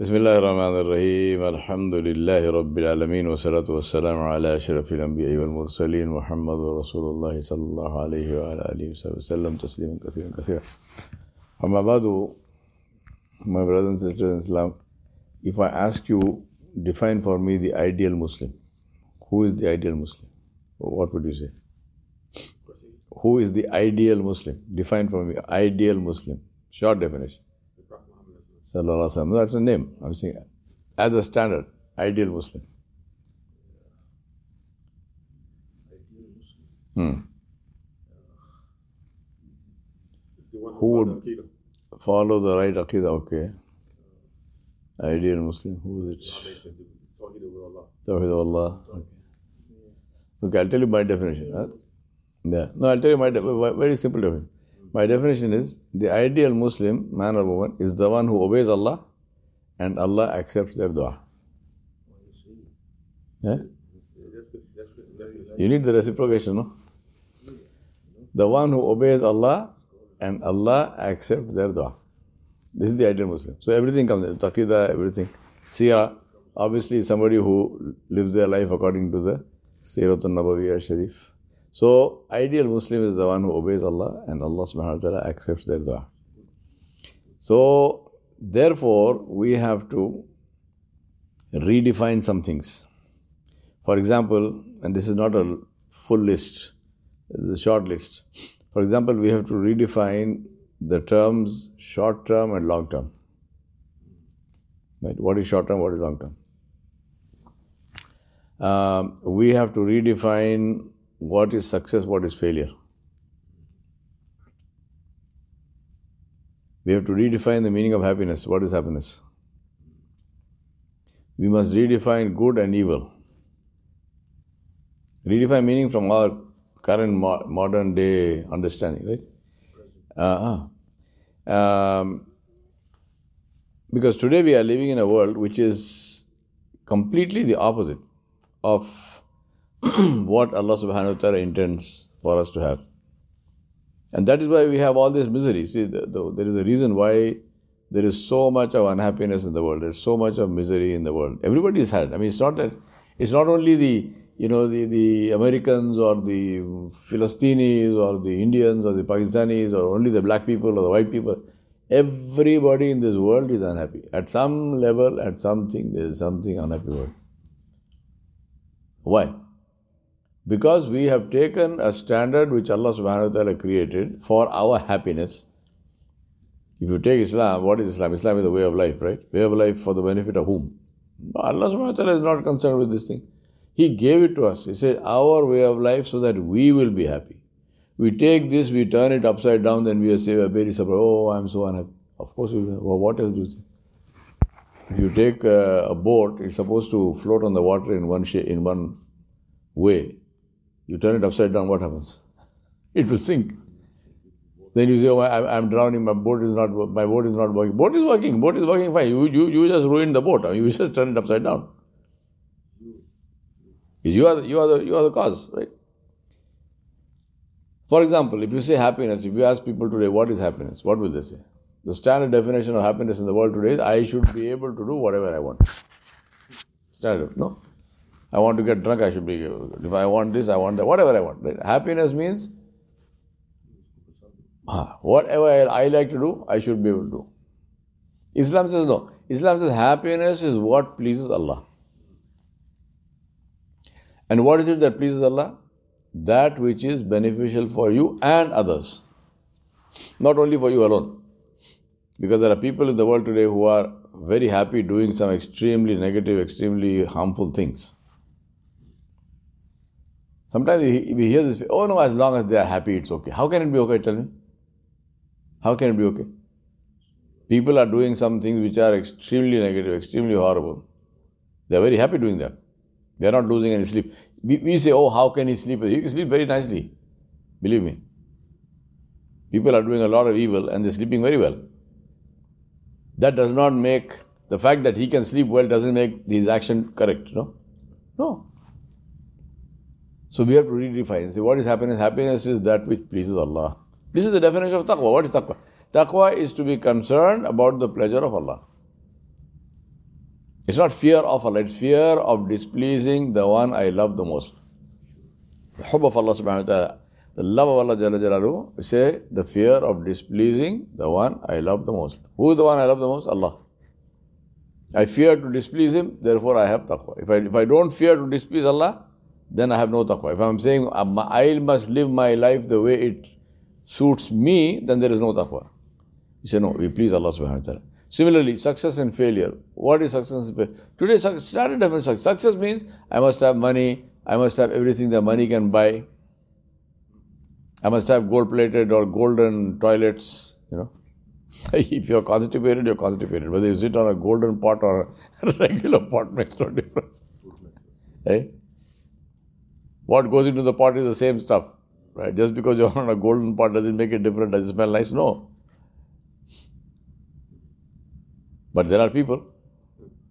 بسم الله الرحمن الرحيم الحمد لله رب العالمين والصلاة والسلام على أشرف الأنبياء والمرسلين محمد رسول الله صلى الله عليه وعلى آله وصحبه وسلم تسليما كثيرا كثيرا أما بعد my brothers and sisters in Islam if I ask you define for me the ideal Muslim who is the ideal Muslim what would you say who is the ideal Muslim define for me ideal Muslim short definition Sallallahu. That's a name. I'm saying as a standard, ideal Muslim. Hmm. Who would follow the right Aqidah? Okay. Ideal Muslim. Who is it? Tawheed of Allah. Okay. Okay, I'll tell you my definition. Huh? Yeah. No, I'll tell you my de- very simple definition. My definition is the ideal Muslim, man or woman, is the one who obeys Allah and Allah accepts their dua. Yeah? You need the reciprocation, no? The one who obeys Allah and Allah accepts their dua. This is the ideal Muslim. So everything comes in, Taqida, everything. Sira, obviously somebody who lives their life according to the Siratul Nabawiyah Sharif. So, ideal Muslim is the one who obeys Allah and Allah subhanahu wa ta'ala accepts their dua. So, therefore, we have to redefine some things. For example, and this is not a full list, it's a short list. For example, we have to redefine the terms short term and long term. Right? What is short term, what is long term? Um, we have to redefine what is success, what is failure. We have to redefine the meaning of happiness. What is happiness? We must redefine good and evil. Redefine meaning from our current mo- modern day understanding, right? Uh-huh. Um, because today we are living in a world which is completely the opposite of what Allah subhanahu wa ta'ala intends for us to have. And that is why we have all this misery. See, the, the, there is a reason why there is so much of unhappiness in the world. There's so much of misery in the world. Everybody is sad. I mean, it's not that, it's not only the, you know, the, the Americans or the Philistinis or the Indians or the Pakistanis or only the black people or the white people. Everybody in this world is unhappy. At some level, at something, there is something unhappy world. Why? Because we have taken a standard which Allah subhanahu wa ta'ala created for our happiness. If you take Islam, what is Islam? Islam is a way of life, right? Way of life for the benefit of whom? Allah subhanahu wa ta'ala is not concerned with this thing. He gave it to us. He said, our way of life so that we will be happy. We take this, we turn it upside down, then we are say, very surprised. Oh, I'm so unhappy. Of course, you. Well, what else do you think? If you take a, a boat, it's supposed to float on the water in one shape, in one way. You turn it upside down, what happens? It will sink. Then you say, oh, I, I'm drowning, my boat is not, my boat is not working. Boat is working, boat is working fine. You, you, you just ruined the boat. I mean, you just turn it upside down. You are, you, are the, you are the cause, right? For example, if you say happiness, if you ask people today, what is happiness? What will they say? The standard definition of happiness in the world today is I should be able to do whatever I want. Standard, no? I want to get drunk, I should be. If I want this, I want that, whatever I want. Right? Happiness means whatever I like to do, I should be able to do. Islam says no. Islam says happiness is what pleases Allah. And what is it that pleases Allah? That which is beneficial for you and others. Not only for you alone. Because there are people in the world today who are very happy doing some extremely negative, extremely harmful things. Sometimes we, we hear this, oh no, as long as they are happy, it's okay. How can it be okay? Tell me. How can it be okay? People are doing some things which are extremely negative, extremely horrible. They are very happy doing that. They are not losing any sleep. We, we say, oh, how can he sleep? He can sleep very nicely. Believe me. People are doing a lot of evil and they're sleeping very well. That does not make the fact that he can sleep well doesn't make his action correct, no? No. So we have to redefine say what is happiness? Happiness is that which pleases Allah. This is the definition of taqwa. What is taqwa? Taqwa is to be concerned about the pleasure of Allah. It's not fear of Allah, it's fear of displeasing the one I love the most. The hub of Allah subhanahu wa ta'ala, the love of Allah Jalla Jalalu, we say the fear of displeasing the one I love the most. Who is the one I love the most? Allah. I fear to displease Him, therefore I have taqwa. If I, if I don't fear to displease Allah, then I have no taqwa. If I'm saying uh, I must live my life the way it suits me, then there is no taqwa. You say, no, we please Allah subhanahu wa ta'ala. Similarly, success and failure. What is success and failure? Today, started definition success. Success means I must have money, I must have everything that money can buy. I must have gold plated or golden toilets, you know. if you're constipated, you're constipated. Whether you sit on a golden pot or a regular pot makes no difference. Hey? What goes into the pot is the same stuff. Right? Just because you're on a golden pot doesn't make it different. Does it smell nice? No. But there are people.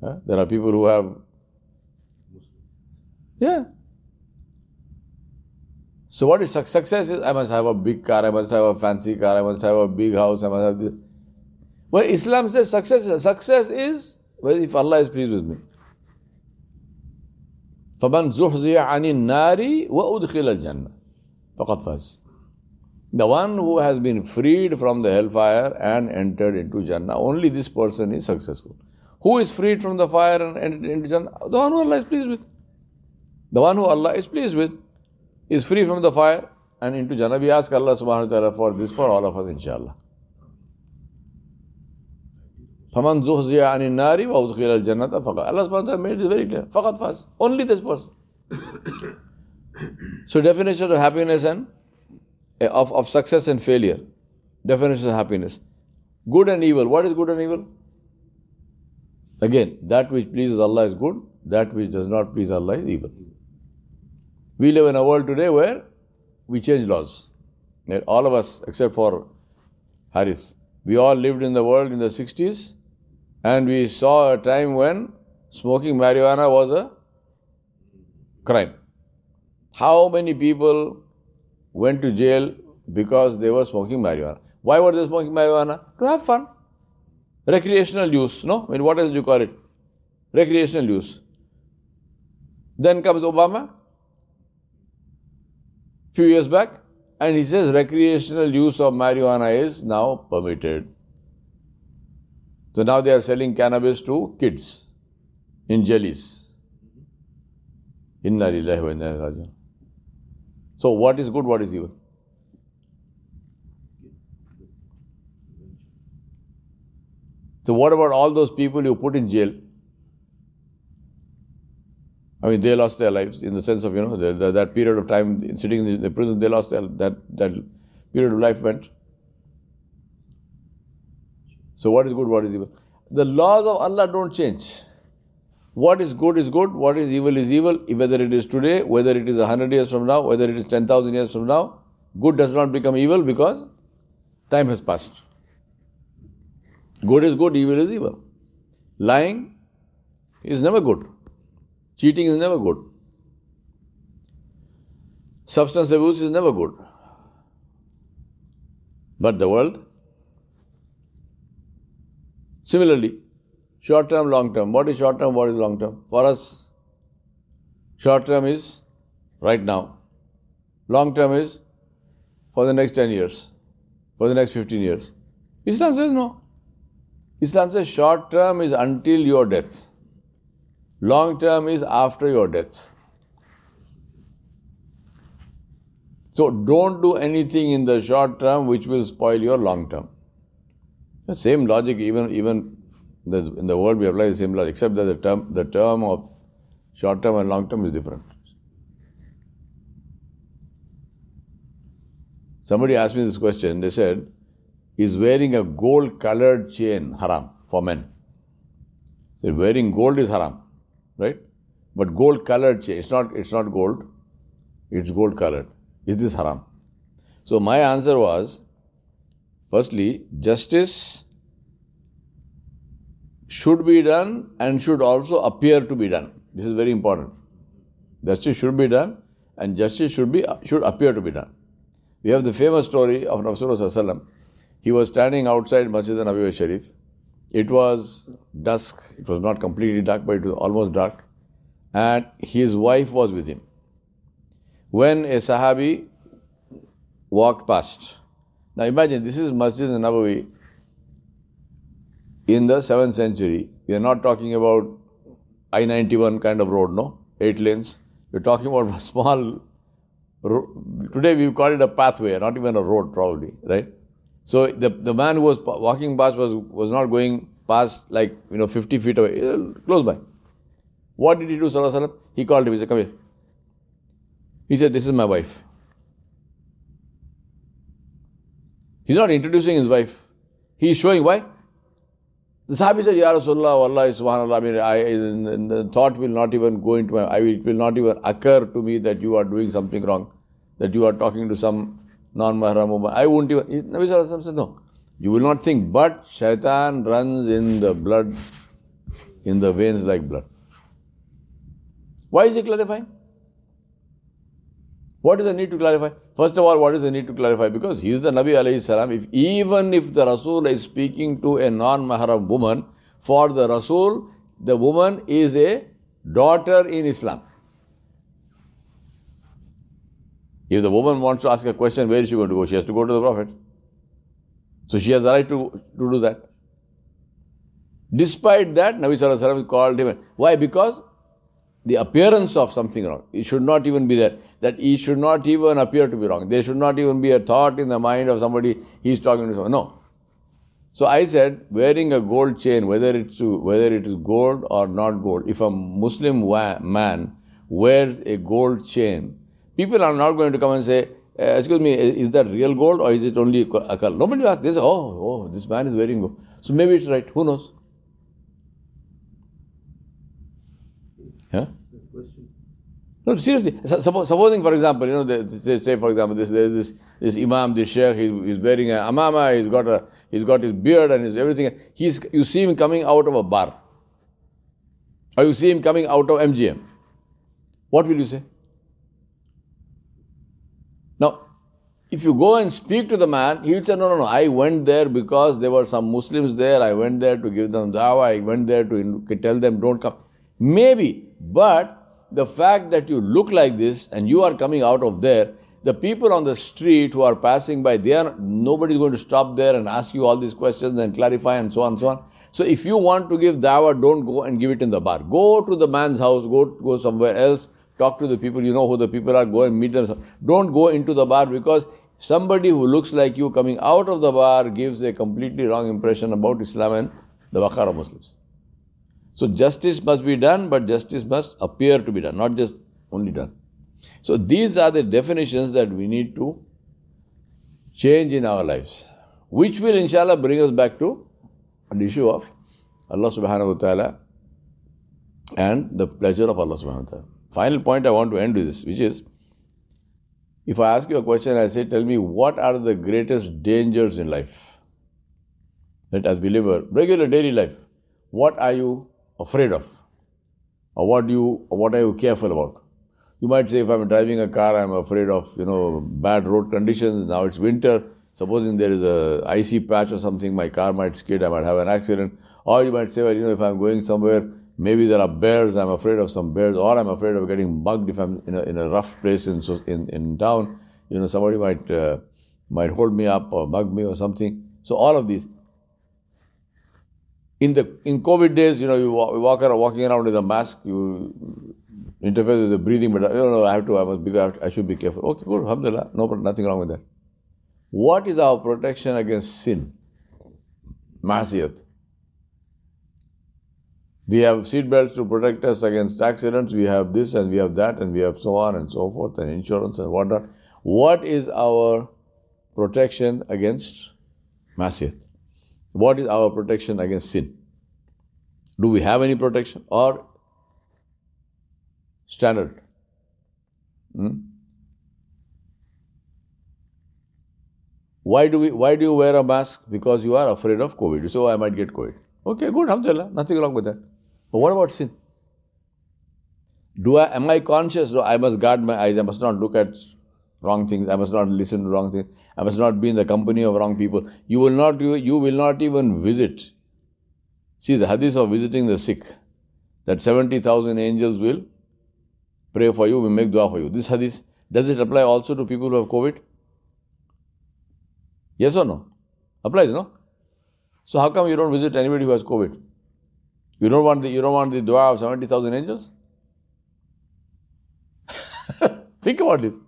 Huh? There are people who have. Yeah. So what is success? Is I must have a big car, I must have a fancy car, I must have a big house, I must have this. Well, Islam says success. Success is well, if Allah is pleased with me. فمن زحزح عن النار وأدخل الجنة فقد فاز. The one who has been freed from the hellfire and entered into Jannah, only this person is successful. Who is freed from the fire and entered into Jannah? The one who Allah is pleased with. The one who Allah is pleased with is free from the fire and into Jannah. We ask Allah subhanahu wa ta'ala for this for all of us, inshallah. فَمَنْ زُحْزِيَ عَنِ النَّارِ وَأُدْخِلَ الْجَنَّةَ فَقَدْ Allah subhanahu wa ta'ala made it very clear. فَقَدْ فاز Only this person. so definition of happiness and eh, of, of success and failure. Definition of happiness. Good and evil. What is good and evil? Again, that which pleases Allah is good, that which does not please Allah is evil. We live in a world today where we change laws. All of us, except for Harris, we all lived in the world in the 60s and we saw a time when smoking marijuana was a crime. How many people went to jail because they were smoking marijuana? Why were they smoking marijuana? To have fun. Recreational use, no? I mean, what else do you call it? Recreational use. Then comes Obama, few years back, and he says recreational use of marijuana is now permitted. So now they are selling cannabis to kids in jellies. Inna lillahi wa inna ilaihi So what is good, what is evil? So what about all those people you put in jail? I mean, they lost their lives in the sense of, you know, the, the, that period of time sitting in the prison, they lost their, that, that period of life went. So, what is good, what is evil? The laws of Allah don't change. What is good is good, what is evil is evil, whether it is today, whether it is 100 years from now, whether it is 10,000 years from now. Good does not become evil because time has passed. Good is good, evil is evil. Lying is never good. Cheating is never good. Substance abuse is never good. But the world, similarly, short term, long term. What is short term? What is long term? For us, short term is right now. Long term is for the next 10 years, for the next 15 years. Islam says no. Islam says short term is until your death. Long term is after your death. So don't do anything in the short term which will spoil your long term. The same logic, even even the, in the world we apply the same logic, except that the term the term of short term and long term is different. Somebody asked me this question. They said, "Is wearing a gold colored chain haram for men?" They said, "Wearing gold is haram." right? But gold colored chain, it's not, it's not gold, it's gold colored. Is this haram? So my answer was firstly, justice should be done and should also appear to be done. This is very important. Justice should be done and justice should be should appear to be done. We have the famous story of Rasulullah. He was standing outside Masjid Nabawi Sharif It was dusk. It was not completely dark, but it was almost dark. And his wife was with him. When a Sahabi walked past. Now imagine this is Masjid Nabawi in the 7th century. We are not talking about I 91 kind of road, no? Eight lanes. We're talking about a small road. Today we call it a pathway, not even a road, probably, right? So the, the man who was walking past was, was not going past like, you know, 50 feet away, uh, close by. What did he do, Sallallahu He called him, he said, come here. He said, this is my wife. He's not introducing his wife. He's showing why. The Sahabi said, Ya Rasulullah, Wallah, subhanAllah, I mean, I, the thought will not even go into my, I, it will not even occur to me that you are doing something wrong, that you are talking to some non-mahram woman. I won't even, Nabi Sallallahu said, no. You will not think, but shaitan runs in the blood, in the veins like blood. Why is he clarifying? What is the need to clarify? First of all, what is the need to clarify? Because he is the Nabi alayhi salam. If even if the Rasul is speaking to a non-mahram woman, for the Rasul, the woman is a daughter in Islam. If the woman wants to ask a question, where is she going to go? She has to go to the Prophet. So she has the right to, to do that. Despite that, Nabi Sallallahu Alaihi Wasallam called him. Why? Because the appearance of something wrong. It should not even be there. That he should not even appear to be wrong. There should not even be a thought in the mind of somebody he's talking to someone. No. So I said, wearing a gold chain, whether it's whether it is gold or not gold, if a Muslim wa- man wears a gold chain, people are not going to come and say, uh, excuse me, is that real gold or is it only a color? Nobody asks. They say, oh, oh, this man is wearing gold. So maybe it's right. Who knows? Yeah? No, seriously. supposing, for example, you know, say, say, for example, this this this imam, this sheikh, he's, he's wearing a amama, he's got a he's got his beard and his everything. He's you see him coming out of a bar, or you see him coming out of MGM. What will you say? Now, if you go and speak to the man, he will say, No, no, no, I went there because there were some Muslims there. I went there to give them dawah. I went there to tell them, Don't come. Maybe, but the fact that you look like this and you are coming out of there, the people on the street who are passing by, they are nobody is going to stop there and ask you all these questions and clarify and so on and so on. So if you want to give dawah, don't go and give it in the bar. Go to the man's house, go go somewhere else, talk to the people, you know who the people are, go and meet them. Don't go into the bar because somebody who looks like you coming out of the bar gives a completely wrong impression about Islam and the Waqar Muslims. So justice must be done, but justice must appear to be done, not just only done. So these are the definitions that we need to change in our lives, which will inshallah bring us back to the issue of Allah subhanahu wa ta'ala and the pleasure of Allah subhanahu wa ta'ala. Final point I want to end with this, which is if I ask you a question, I say, tell me what are the greatest dangers in life? That as believer, regular daily life, what are you afraid of? Or what you, what are you careful about? You might say, if I'm driving a car, I'm afraid of, you know, bad road conditions. Now it's winter. Supposing there is a icy patch or something, my car might skid, I might have an accident. Or you might say, well, you know, if I'm going somewhere, maybe there are bears, I'm afraid of some bears, or I'm afraid of getting mugged if I'm in a, in a rough place in, in, in town. You know, somebody might, uh, might hold me up or mug me or something. So all of these in the in COVID days, you know, you walk, walk around, walking around with a mask, you interfere with the breathing, but you know, I have to, I must be, I should be careful. Okay, good, alhamdulillah, no, nothing wrong with that. What is our protection against sin? Masiyat. We have seat belts to protect us against accidents, we have this and we have that, and we have so on and so forth, and insurance and whatnot. What is our protection against masiyat? What is our protection against sin? Do we have any protection or standard? Hmm? Why do we why do you wear a mask? Because you are afraid of COVID. You say, oh, I might get COVID. Okay, good, alhamdulillah, nothing wrong with that. But what about sin? Do I am I conscious? No, I must guard my eyes, I must not look at wrong things, I must not listen to wrong things. I must not be in the company of wrong people. You will not, you will not even visit See the hadith of visiting the sick, that 70,000 angels will pray for you, will make dua for you. This hadith, does it apply also to people who have COVID? Yes or no? Applies, no? So how come you don't visit anybody who has COVID? You don't want the you don't want the dua of 70,000 angels? Think about this.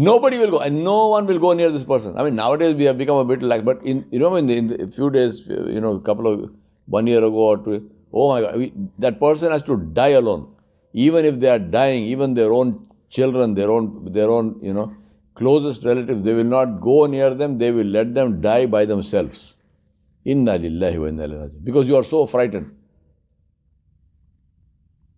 Nobody will go, and no one will go near this person. I mean, nowadays we have become a bit like, but in you know, in, the, in the, a few days, you know, a couple of one year ago or two, oh my God, we, that person has to die alone. Even if they are dying, even their own children, their own, their own, you know, closest relatives, they will not go near them. They will let them die by themselves. Inna lillahi wa inna ilaihi Because you are so frightened.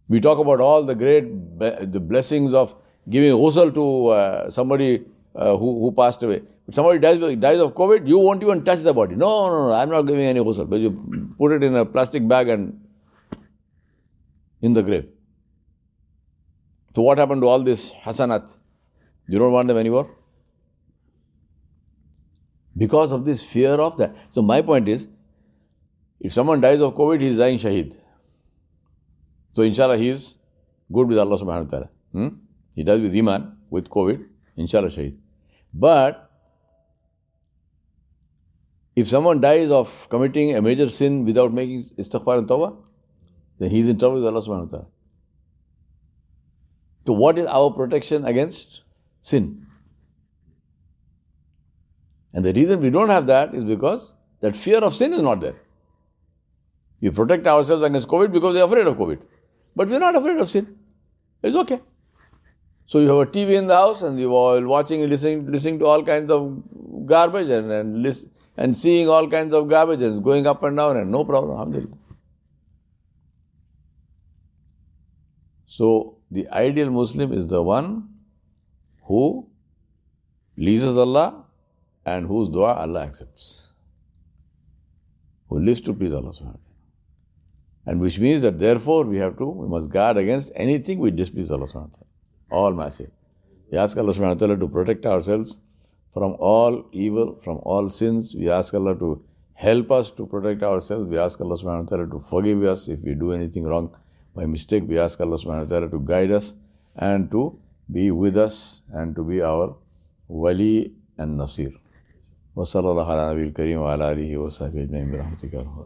We talk about all the great the blessings of giving ghusl to uh, somebody uh, who, who passed away. If somebody dies, dies of COVID, you won't even touch the body. No, no, no, I'm not giving any ghusl. But you put it in a plastic bag and in the grave. So what happened to all this hasanat? You don't want them anymore? Because of this fear of that. So my point is, if someone dies of COVID, he is dying shaheed. So inshallah he is good with Allah subhanahu wa ta'ala. Hmm? He dies with Iman, with COVID, inshallah shaheed. But if someone dies of committing a major sin without making istighfar and tawbah, then he's in trouble with Allah subhanahu wa ta'ala. So what is our protection against sin? And the reason we don't have that is because that fear of sin is not there. We protect ourselves against COVID because we're afraid of COVID. But we're not afraid of sin. It's okay. So you have a TV in the house and you're all watching, listening, listening to all kinds of garbage and, and, list, and seeing all kinds of garbage and going up and down and no problem, alhamdulillah. So the ideal Muslim is the one who pleases Allah and whose dua Allah accepts. Who lives to please Allah subhanahu And which means that therefore we have to, we must guard against anything which displeases Allah subhanahu All massive. We ask Allah subhanahu wa ta'ala to protect ourselves from all evil, from all sins. We ask Allah to help us to protect ourselves. We ask Allah subhanahu wa ta'ala to forgive us if we do anything wrong by mistake. We ask Allah subhanahu wa ta'ala to guide us and to be with us and to be our wali and nasir. وصلى الله على نبي الكريم وعلى آله وصحبه أجمعين برحمتك يا رب